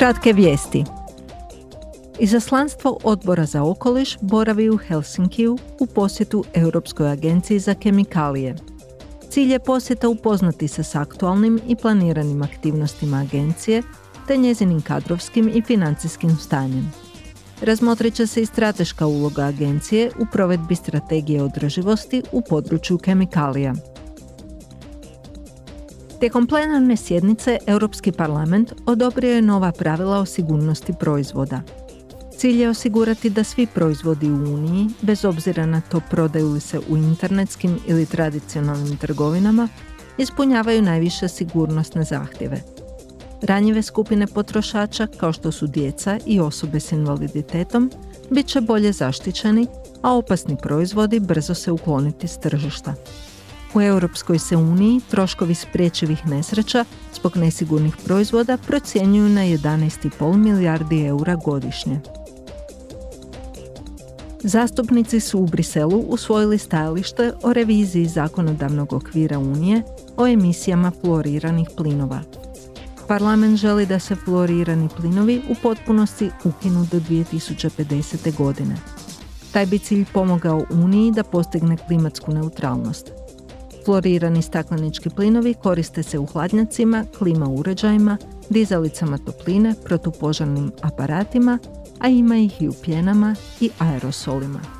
Kratke vijesti. Izaslanstvo odbora za okoliš boravi u Helsinkiju u posjetu Europskoj agenciji za kemikalije. Cilj je posjeta upoznati se s aktualnim i planiranim aktivnostima agencije te njezinim kadrovskim i financijskim stanjem. Razmotrit će se i strateška uloga agencije u provedbi strategije održivosti u području kemikalija. Tijekom plenarne sjednice Europski parlament odobrio je nova pravila o sigurnosti proizvoda. Cilj je osigurati da svi proizvodi u Uniji, bez obzira na to prodaju li se u internetskim ili tradicionalnim trgovinama, ispunjavaju najviše sigurnosne zahtjeve. Ranjive skupine potrošača, kao što su djeca i osobe s invaliditetom, bit će bolje zaštićeni, a opasni proizvodi brzo se ukloniti s tržišta. U Europskoj se uniji troškovi spriječivih nesreća zbog nesigurnih proizvoda procjenjuju na 11,5 milijardi eura godišnje. Zastupnici su u Briselu usvojili stajalište o reviziji zakonodavnog okvira Unije o emisijama fluoriranih plinova. Parlament želi da se fluorirani plinovi u potpunosti ukinu do 2050. godine. Taj bi cilj pomogao Uniji da postigne klimatsku neutralnost. Fluorirani staklenički plinovi koriste se u hladnjacima, klima uređajima, dizalicama topline, protupožarnim aparatima, a ima ih i u pjenama i aerosolima.